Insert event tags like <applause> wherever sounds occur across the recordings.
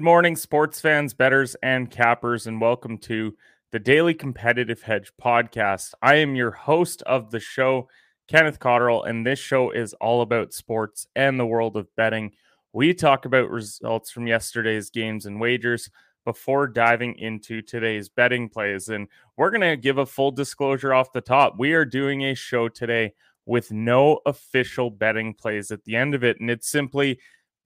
Good morning, sports fans, betters, and cappers, and welcome to the Daily Competitive Hedge podcast. I am your host of the show, Kenneth Cotterill, and this show is all about sports and the world of betting. We talk about results from yesterday's games and wagers before diving into today's betting plays. And we're going to give a full disclosure off the top. We are doing a show today with no official betting plays at the end of it, and it's simply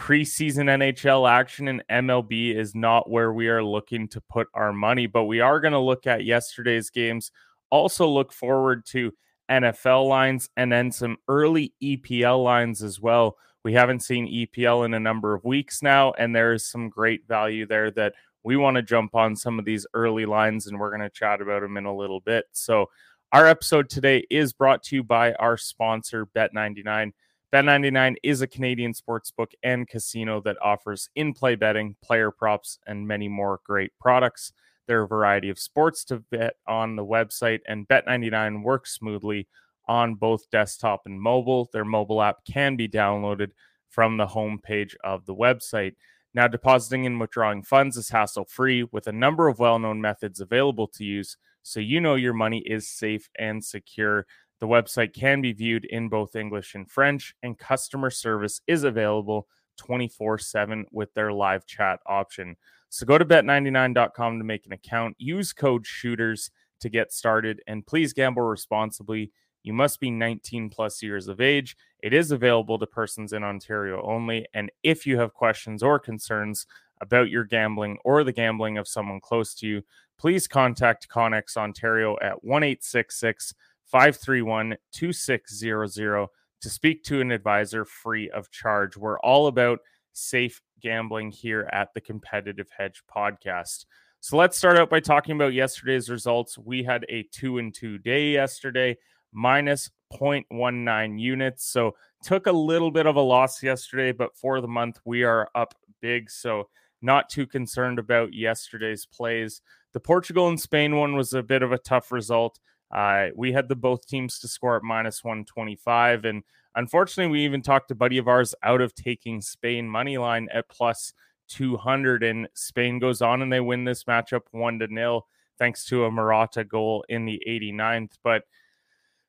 preseason NHL action in MLB is not where we are looking to put our money, but we are going to look at yesterday's games. Also, look forward to NFL lines and then some early EPL lines as well. We haven't seen EPL in a number of weeks now, and there is some great value there that we want to jump on some of these early lines, and we're going to chat about them in a little bit. So, our episode today is brought to you by our sponsor, Bet99. Bet99 is a Canadian sportsbook and casino that offers in play betting, player props, and many more great products. There are a variety of sports to bet on the website, and Bet99 works smoothly on both desktop and mobile. Their mobile app can be downloaded from the homepage of the website. Now, depositing and withdrawing funds is hassle free with a number of well known methods available to use, so you know your money is safe and secure. The website can be viewed in both English and French, and customer service is available 24 7 with their live chat option. So go to bet99.com to make an account. Use code SHOOTERS to get started, and please gamble responsibly. You must be 19 plus years of age. It is available to persons in Ontario only. And if you have questions or concerns about your gambling or the gambling of someone close to you, please contact Connex Ontario at 1 866 531 2600 to speak to an advisor free of charge. We're all about safe gambling here at the Competitive Hedge podcast. So let's start out by talking about yesterday's results. We had a two and two day yesterday, minus 0.19 units. So took a little bit of a loss yesterday, but for the month, we are up big. So not too concerned about yesterday's plays. The Portugal and Spain one was a bit of a tough result. Uh, we had the both teams to score at minus 125. And unfortunately, we even talked a buddy of ours out of taking Spain money line at plus 200. And Spain goes on and they win this matchup one to nil, thanks to a Morata goal in the 89th. But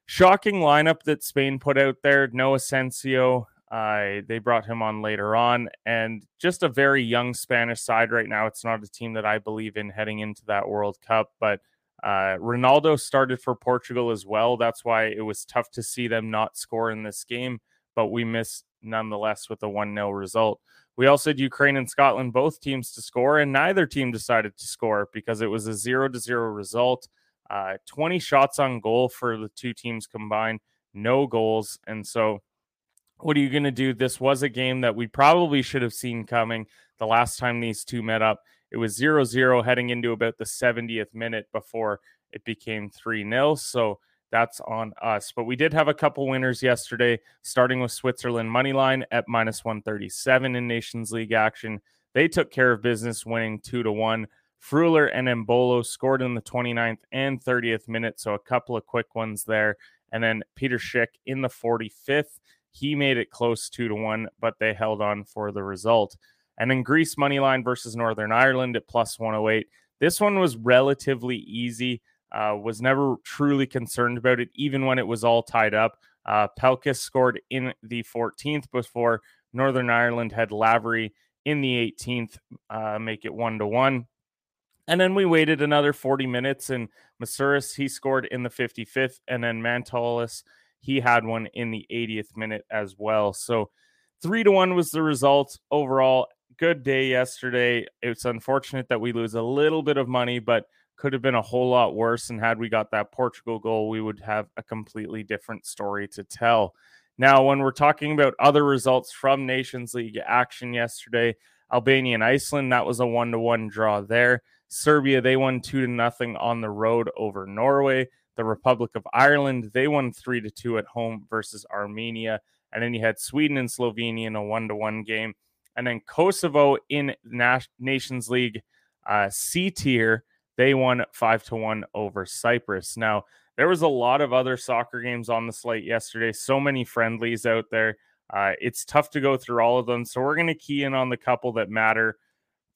shocking lineup that Spain put out there. No Asensio. Uh, they brought him on later on, and just a very young Spanish side right now. It's not a team that I believe in heading into that World Cup, but uh, Ronaldo started for Portugal as well. That's why it was tough to see them not score in this game, but we missed nonetheless with a 1 0 result. We also had Ukraine and Scotland, both teams to score, and neither team decided to score because it was a 0 to 0 result. Uh, 20 shots on goal for the two teams combined, no goals. And so, what are you going to do? This was a game that we probably should have seen coming the last time these two met up. It was 0 0 heading into about the 70th minute before it became 3 0. So that's on us. But we did have a couple winners yesterday, starting with Switzerland Moneyline at minus 137 in Nations League action. They took care of business, winning 2 to 1. Freuler and Embolo scored in the 29th and 30th minute, so a couple of quick ones there. And then Peter Schick in the 45th, he made it close 2 to 1, but they held on for the result. And then Greece money line versus Northern Ireland at plus 108. This one was relatively easy. Uh, was never truly concerned about it, even when it was all tied up. Uh, Pelkas scored in the 14th before Northern Ireland had Lavery in the 18th, uh, make it one to one. And then we waited another 40 minutes, and Masouras he scored in the 55th, and then Mantalis he had one in the 80th minute as well. So three to one was the result overall good day yesterday. It's unfortunate that we lose a little bit of money, but could have been a whole lot worse. And had we got that Portugal goal, we would have a completely different story to tell. Now, when we're talking about other results from Nations League action yesterday, Albania and Iceland, that was a one to one draw there. Serbia, they won two to nothing on the road over Norway. The Republic of Ireland, they won three to two at home versus Armenia. And then you had Sweden and Slovenia in a one to one game. And then Kosovo in Nations League uh, C tier, they won five to one over Cyprus. Now, there was a lot of other soccer games on the slate yesterday. So many friendlies out there. Uh, it's tough to go through all of them. So we're going to key in on the couple that matter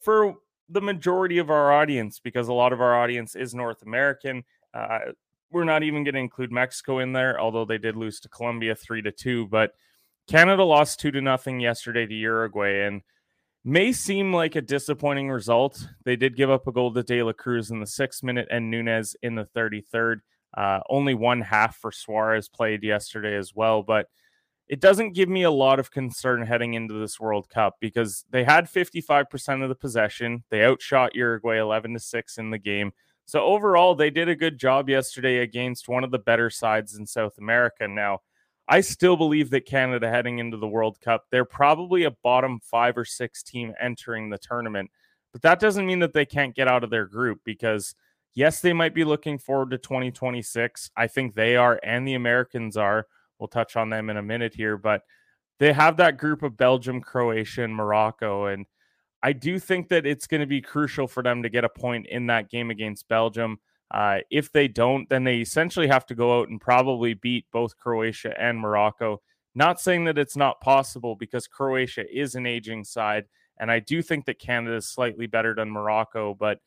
for the majority of our audience because a lot of our audience is North American. Uh, we're not even going to include Mexico in there, although they did lose to Colombia three to two. But Canada lost two to nothing yesterday to Uruguay, and may seem like a disappointing result. They did give up a goal to De La Cruz in the sixth minute and Nunez in the 33rd. Uh, only one half for Suarez played yesterday as well, but it doesn't give me a lot of concern heading into this World Cup because they had 55% of the possession. They outshot Uruguay 11 to 6 in the game. So overall, they did a good job yesterday against one of the better sides in South America. Now, I still believe that Canada heading into the World Cup, they're probably a bottom five or six team entering the tournament. But that doesn't mean that they can't get out of their group because, yes, they might be looking forward to 2026. I think they are, and the Americans are. We'll touch on them in a minute here. But they have that group of Belgium, Croatia, and Morocco. And I do think that it's going to be crucial for them to get a point in that game against Belgium. Uh, if they don't, then they essentially have to go out and probably beat both Croatia and Morocco. Not saying that it's not possible because Croatia is an aging side, and I do think that Canada is slightly better than Morocco, but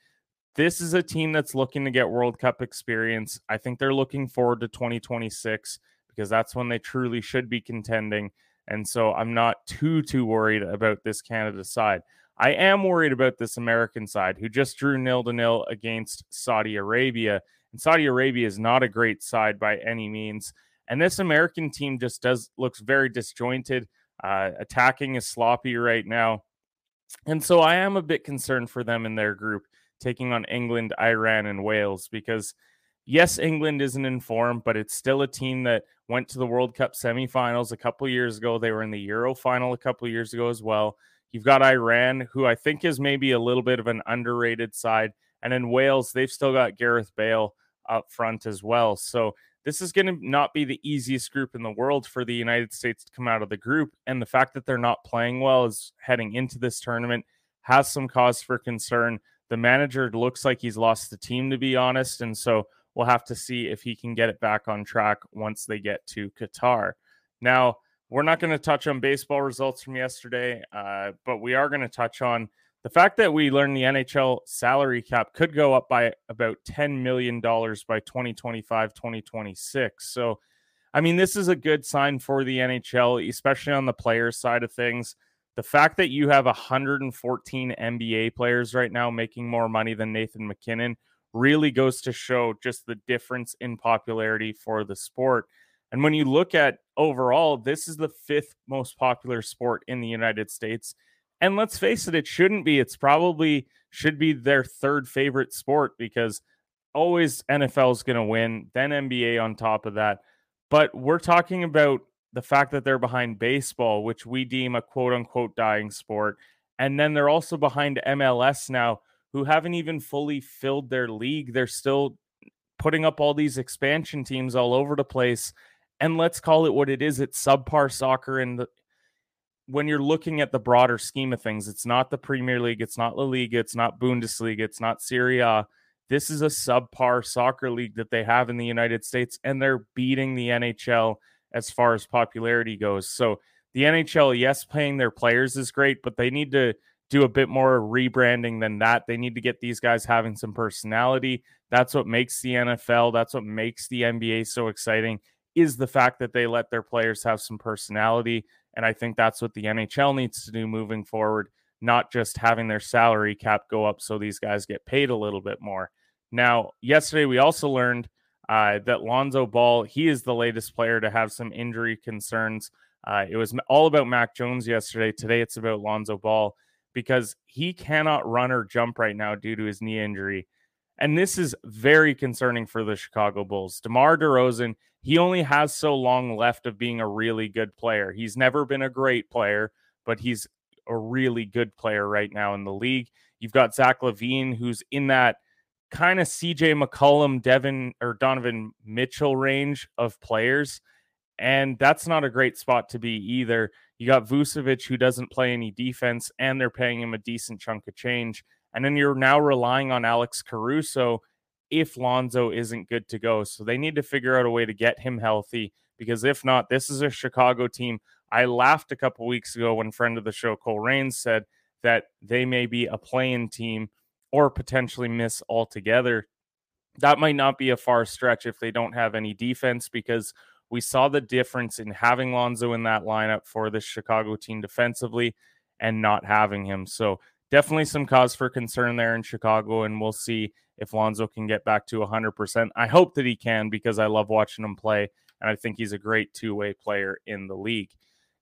this is a team that's looking to get World Cup experience. I think they're looking forward to 2026 because that's when they truly should be contending. And so I'm not too, too worried about this Canada side. I am worried about this American side who just drew nil to nil against Saudi Arabia. And Saudi Arabia is not a great side by any means. And this American team just does looks very disjointed. Uh, attacking is sloppy right now. And so I am a bit concerned for them in their group, taking on England, Iran, and Wales, because yes, England isn't in form, but it's still a team that went to the World Cup semifinals a couple years ago. They were in the Euro final a couple years ago as well. You've got Iran, who I think is maybe a little bit of an underrated side. And in Wales, they've still got Gareth Bale up front as well. So this is going to not be the easiest group in the world for the United States to come out of the group. And the fact that they're not playing well is heading into this tournament has some cause for concern. The manager looks like he's lost the team, to be honest. And so we'll have to see if he can get it back on track once they get to Qatar. Now, we're not going to touch on baseball results from yesterday, uh, but we are going to touch on the fact that we learned the NHL salary cap could go up by about $10 million by 2025, 2026. So, I mean, this is a good sign for the NHL, especially on the player side of things. The fact that you have 114 NBA players right now making more money than Nathan MacKinnon really goes to show just the difference in popularity for the sport. And when you look at overall, this is the fifth most popular sport in the United States. And let's face it, it shouldn't be. It's probably should be their third favorite sport because always NFL is going to win, then NBA on top of that. But we're talking about the fact that they're behind baseball, which we deem a quote unquote dying sport. And then they're also behind MLS now, who haven't even fully filled their league. They're still putting up all these expansion teams all over the place and let's call it what it is it's subpar soccer and when you're looking at the broader scheme of things it's not the premier league it's not la liga it's not bundesliga it's not Serie A this is a subpar soccer league that they have in the united states and they're beating the nhl as far as popularity goes. So the nhl yes paying their players is great but they need to do a bit more rebranding than that. They need to get these guys having some personality. That's what makes the nfl that's what makes the nba so exciting is the fact that they let their players have some personality. And I think that's what the NHL needs to do moving forward, not just having their salary cap go up so these guys get paid a little bit more. Now, yesterday we also learned uh, that Lonzo Ball, he is the latest player to have some injury concerns. Uh, it was all about Mac Jones yesterday. Today it's about Lonzo Ball because he cannot run or jump right now due to his knee injury. And this is very concerning for the Chicago Bulls. DeMar DeRozan, he only has so long left of being a really good player. He's never been a great player, but he's a really good player right now in the league. You've got Zach LaVine, who's in that kind of CJ McCollum, Devin or Donovan Mitchell range of players. And that's not a great spot to be either. You got Vucevic, who doesn't play any defense, and they're paying him a decent chunk of change. And then you're now relying on Alex Caruso if Lonzo isn't good to go. So they need to figure out a way to get him healthy because if not, this is a Chicago team. I laughed a couple weeks ago when friend of the show Cole Rains said that they may be a play-in team or potentially miss altogether. That might not be a far stretch if they don't have any defense because we saw the difference in having Lonzo in that lineup for the Chicago team defensively and not having him. So definitely some cause for concern there in Chicago, and we'll see if Lonzo can get back to 100%. I hope that he can because I love watching him play, and I think he's a great two way player in the league.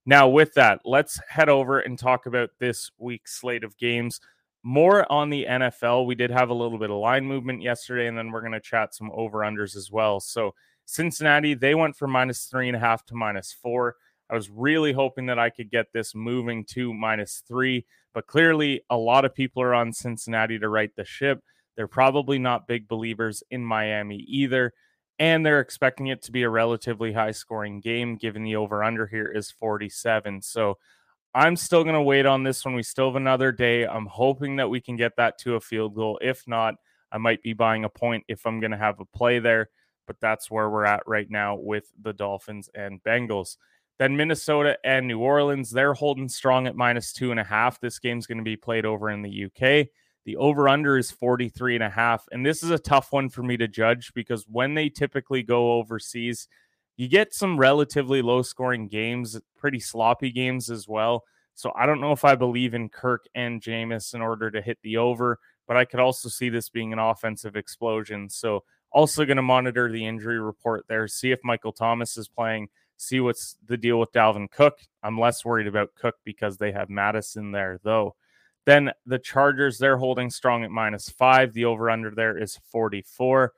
Now, with that, let's head over and talk about this week's slate of games. More on the NFL. We did have a little bit of line movement yesterday, and then we're going to chat some over unders as well. So, Cincinnati, they went from minus three and a half to minus four. I was really hoping that I could get this moving to minus three, but clearly a lot of people are on Cincinnati to right the ship. They're probably not big believers in Miami either. And they're expecting it to be a relatively high scoring game, given the over under here is 47. So I'm still going to wait on this one. We still have another day. I'm hoping that we can get that to a field goal. If not, I might be buying a point if I'm going to have a play there. But that's where we're at right now with the Dolphins and Bengals. Then Minnesota and New Orleans, they're holding strong at minus two and a half. This game's going to be played over in the UK. The over under is 43 and a half. And this is a tough one for me to judge because when they typically go overseas, you get some relatively low scoring games, pretty sloppy games as well. So I don't know if I believe in Kirk and Jameis in order to hit the over, but I could also see this being an offensive explosion. So also going to monitor the injury report there, see if Michael Thomas is playing see what's the deal with Dalvin Cook. I'm less worried about Cook because they have Mattison there, though. Then the Chargers, they're holding strong at minus five. The over under there is 44.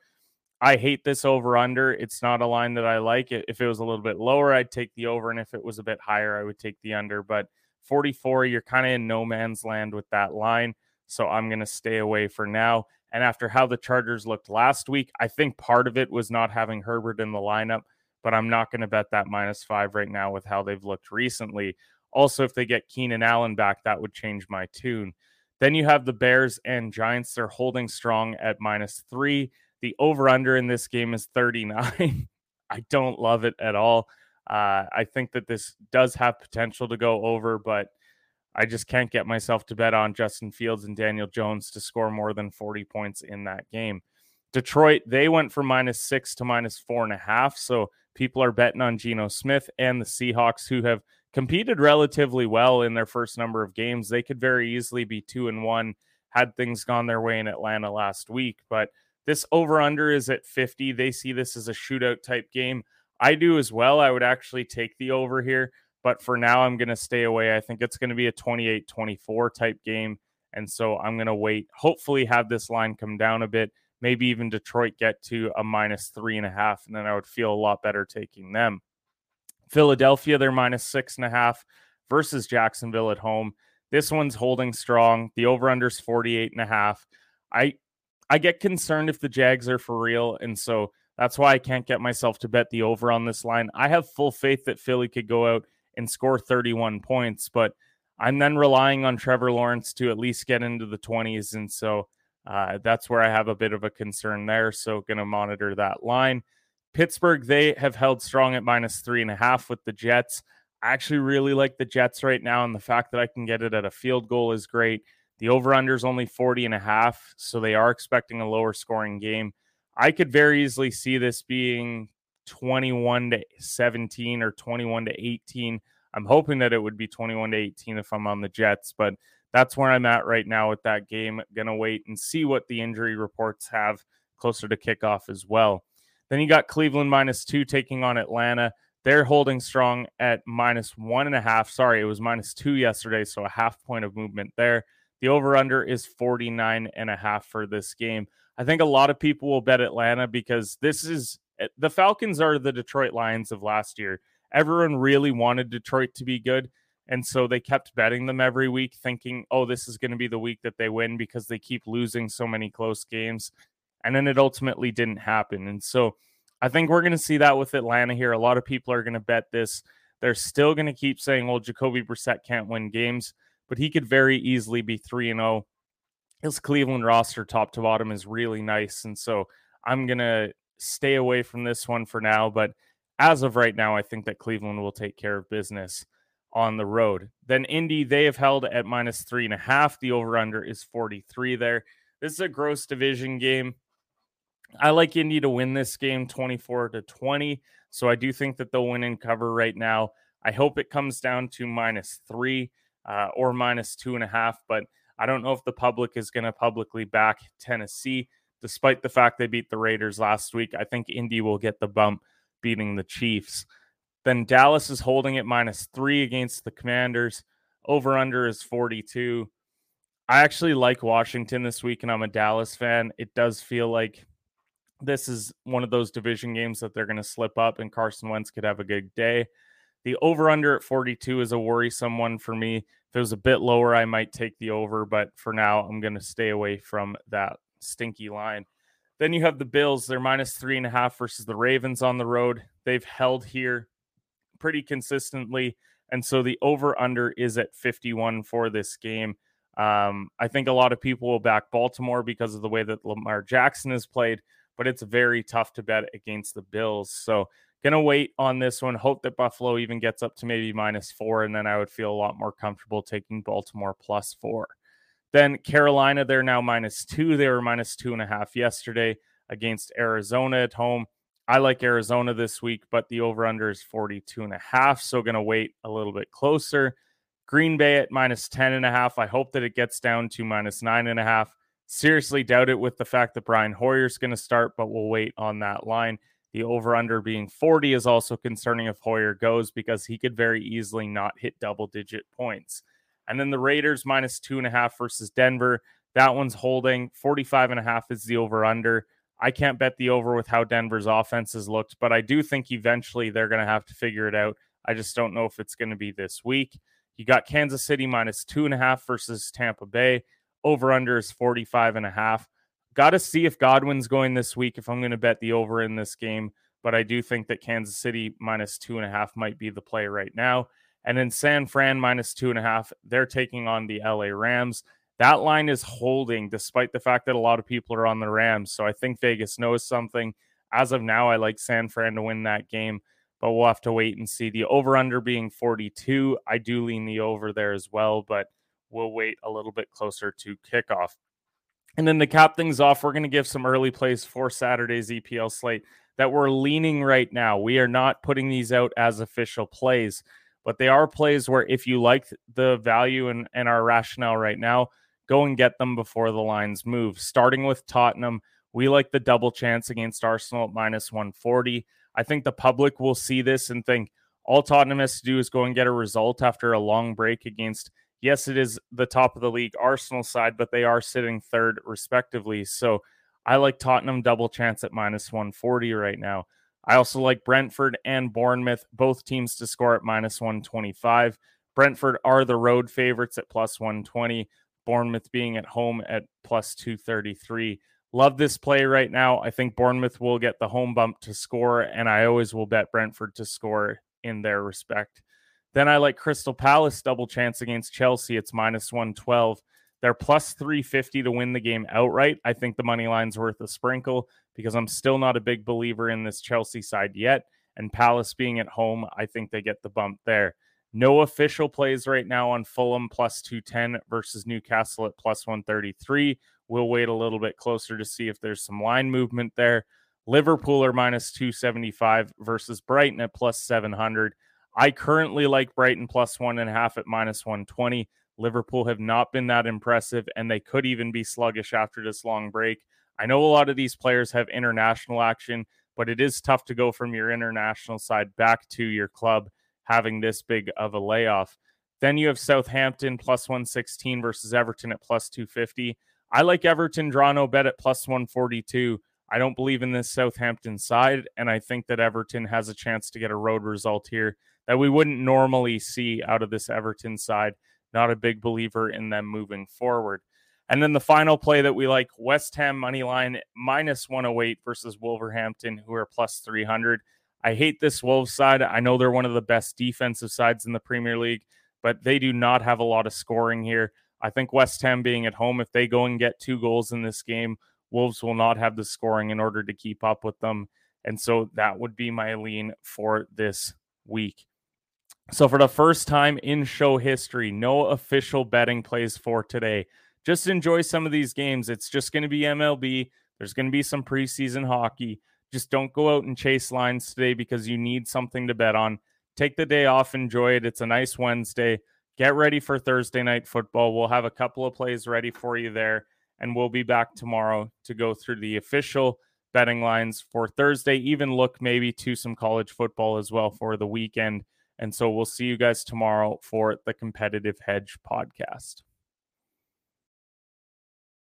I hate this over under. It's not a line that I like. If it was a little bit lower, I'd take the over. And if it was a bit higher, I would take the under. But 44, you're kind of in no man's land with that line. So I'm going to stay away for now. And after how the Chargers looked last week, I think part of it was not having Herbert in the lineup but I'm not going to bet that minus five right now with how they've looked recently. Also, if they get Keenan Allen back, that would change my tune. Then you have the Bears and Giants. They're holding strong at minus three. The over under in this game is 39. <laughs> I don't love it at all. Uh, I think that this does have potential to go over, but I just can't get myself to bet on Justin Fields and Daniel Jones to score more than 40 points in that game. Detroit, they went from minus six to minus four and a half. So people are betting on Geno Smith and the Seahawks, who have competed relatively well in their first number of games. They could very easily be two and one had things gone their way in Atlanta last week. But this over under is at 50. They see this as a shootout type game. I do as well. I would actually take the over here. But for now, I'm going to stay away. I think it's going to be a 28 24 type game. And so I'm going to wait, hopefully, have this line come down a bit maybe even Detroit get to a minus three and a half, and then I would feel a lot better taking them. Philadelphia, they're minus six and a half versus Jacksonville at home. This one's holding strong. The over under is 48 and a half. I I get concerned if the Jags are for real. And so that's why I can't get myself to bet the over on this line. I have full faith that Philly could go out and score 31 points, but I'm then relying on Trevor Lawrence to at least get into the 20s. And so uh, that's where I have a bit of a concern there. So, going to monitor that line. Pittsburgh, they have held strong at minus three and a half with the Jets. I actually really like the Jets right now, and the fact that I can get it at a field goal is great. The over under is only 40 and a half, so they are expecting a lower scoring game. I could very easily see this being 21 to 17 or 21 to 18. I'm hoping that it would be 21 to 18 if I'm on the Jets, but that's where I'm at right now with that game. Gonna wait and see what the injury reports have closer to kickoff as well. Then you got Cleveland minus two taking on Atlanta. They're holding strong at minus one and a half. Sorry, it was minus two yesterday, so a half point of movement there. The over under is 49 and a half for this game. I think a lot of people will bet Atlanta because this is eh, the Falcons are the Detroit Lions of last year. Everyone really wanted Detroit to be good. And so they kept betting them every week, thinking, oh, this is going to be the week that they win because they keep losing so many close games. And then it ultimately didn't happen. And so I think we're going to see that with Atlanta here. A lot of people are going to bet this. They're still going to keep saying, well, Jacoby Brissett can't win games, but he could very easily be 3 and 0. His Cleveland roster, top to bottom, is really nice. And so I'm going to stay away from this one for now. But as of right now, I think that Cleveland will take care of business on the road. Then Indy, they have held at minus three and a half. The over under is 43 there. This is a gross division game. I like Indy to win this game 24 to 20. So I do think that they'll win and cover right now. I hope it comes down to minus three uh, or minus two and a half, but I don't know if the public is going to publicly back Tennessee, despite the fact they beat the Raiders last week. I think Indy will get the bump beating the Chiefs. Then Dallas is holding it minus three against the Commanders. Over under is 42. I actually like Washington this week, and I'm a Dallas fan. It does feel like this is one of those division games that they're going to slip up, and Carson Wentz could have a good day. The over under at 42 is a worrisome one for me. If it was a bit lower, I might take the over, but for now, I'm going to stay away from that stinky line. Then you have the Bills. They're minus three and a half versus the Ravens on the road. They've held here pretty consistently. And so the over under is at 51 for this game. Um, I think a lot of people will back Baltimore because of the way that Lamar Jackson has played, but it's very tough to bet against the Bills. So, gonna wait on this one. Hope that Buffalo even gets up to maybe minus four, and then I would feel a lot more comfortable taking Baltimore plus four. Then Carolina, they're now minus two. They were minus two and a half yesterday against Arizona at home. I like Arizona this week, but the over under is 42 and a half. So going to wait a little bit closer. Green Bay at minus 10 and a half. I hope that it gets down to minus nine and a half. Seriously doubt it with the fact that Brian Hoyer's going to start, but we'll wait on that line. The over under being 40 is also concerning if Hoyer goes because he could very easily not hit double digit points. And then the Raiders minus two and a half versus Denver. That one's holding 45 and a half is the over under. I can't bet the over with how Denver's offense has looked, but I do think eventually they're going to have to figure it out. I just don't know if it's going to be this week. You got Kansas City minus two and a half versus Tampa Bay. Over under is 45 and a half. Got to see if Godwin's going this week if I'm going to bet the over in this game. But I do think that Kansas City minus two and a half might be the play right now. And then San Fran minus two and a half. They're taking on the LA Rams. That line is holding despite the fact that a lot of people are on the Rams. So I think Vegas knows something. As of now, I like San Fran to win that game, but we'll have to wait and see. The over under being 42, I do lean the over there as well, but we'll wait a little bit closer to kickoff. And then to cap things off, we're going to give some early plays for Saturday's EPL slate that we're leaning right now. We are not putting these out as official plays, but they are plays where if you like the value and, and our rationale right now, go and get them before the lines move. Starting with Tottenham, we like the double chance against Arsenal at minus 140. I think the public will see this and think all Tottenham has to do is go and get a result after a long break against, yes, it is the top of the league Arsenal side, but they are sitting third respectively. So I like Tottenham double chance at minus 140 right now. I also like Brentford and Bournemouth, both teams to score at minus 125. Brentford are the road favorites at plus 120. Bournemouth being at home at plus 233. Love this play right now. I think Bournemouth will get the home bump to score, and I always will bet Brentford to score in their respect. Then I like Crystal Palace double chance against Chelsea. It's minus 112. They're plus 350 to win the game outright. I think the money line's worth a sprinkle because I'm still not a big believer in this Chelsea side yet. And Palace being at home, I think they get the bump there. No official plays right now on Fulham plus 210 versus Newcastle at plus 133. We'll wait a little bit closer to see if there's some line movement there. Liverpool are minus 275 versus Brighton at plus 700. I currently like Brighton plus one and a half at minus 120. Liverpool have not been that impressive, and they could even be sluggish after this long break. I know a lot of these players have international action, but it is tough to go from your international side back to your club having this big of a layoff. Then you have Southampton plus 116 versus Everton at plus 250. I like Everton draw no bet at plus 142. I don't believe in this Southampton side, and I think that Everton has a chance to get a road result here that we wouldn't normally see out of this Everton side. Not a big believer in them moving forward. And then the final play that we like West Ham money line minus 108 versus Wolverhampton, who are plus 300. I hate this Wolves side. I know they're one of the best defensive sides in the Premier League, but they do not have a lot of scoring here. I think West Ham being at home, if they go and get two goals in this game, Wolves will not have the scoring in order to keep up with them. And so that would be my lean for this week. So, for the first time in show history, no official betting plays for today. Just enjoy some of these games. It's just going to be MLB. There's going to be some preseason hockey. Just don't go out and chase lines today because you need something to bet on. Take the day off, enjoy it. It's a nice Wednesday. Get ready for Thursday night football. We'll have a couple of plays ready for you there, and we'll be back tomorrow to go through the official betting lines for Thursday, even look maybe to some college football as well for the weekend. And so we'll see you guys tomorrow for the Competitive Hedge podcast.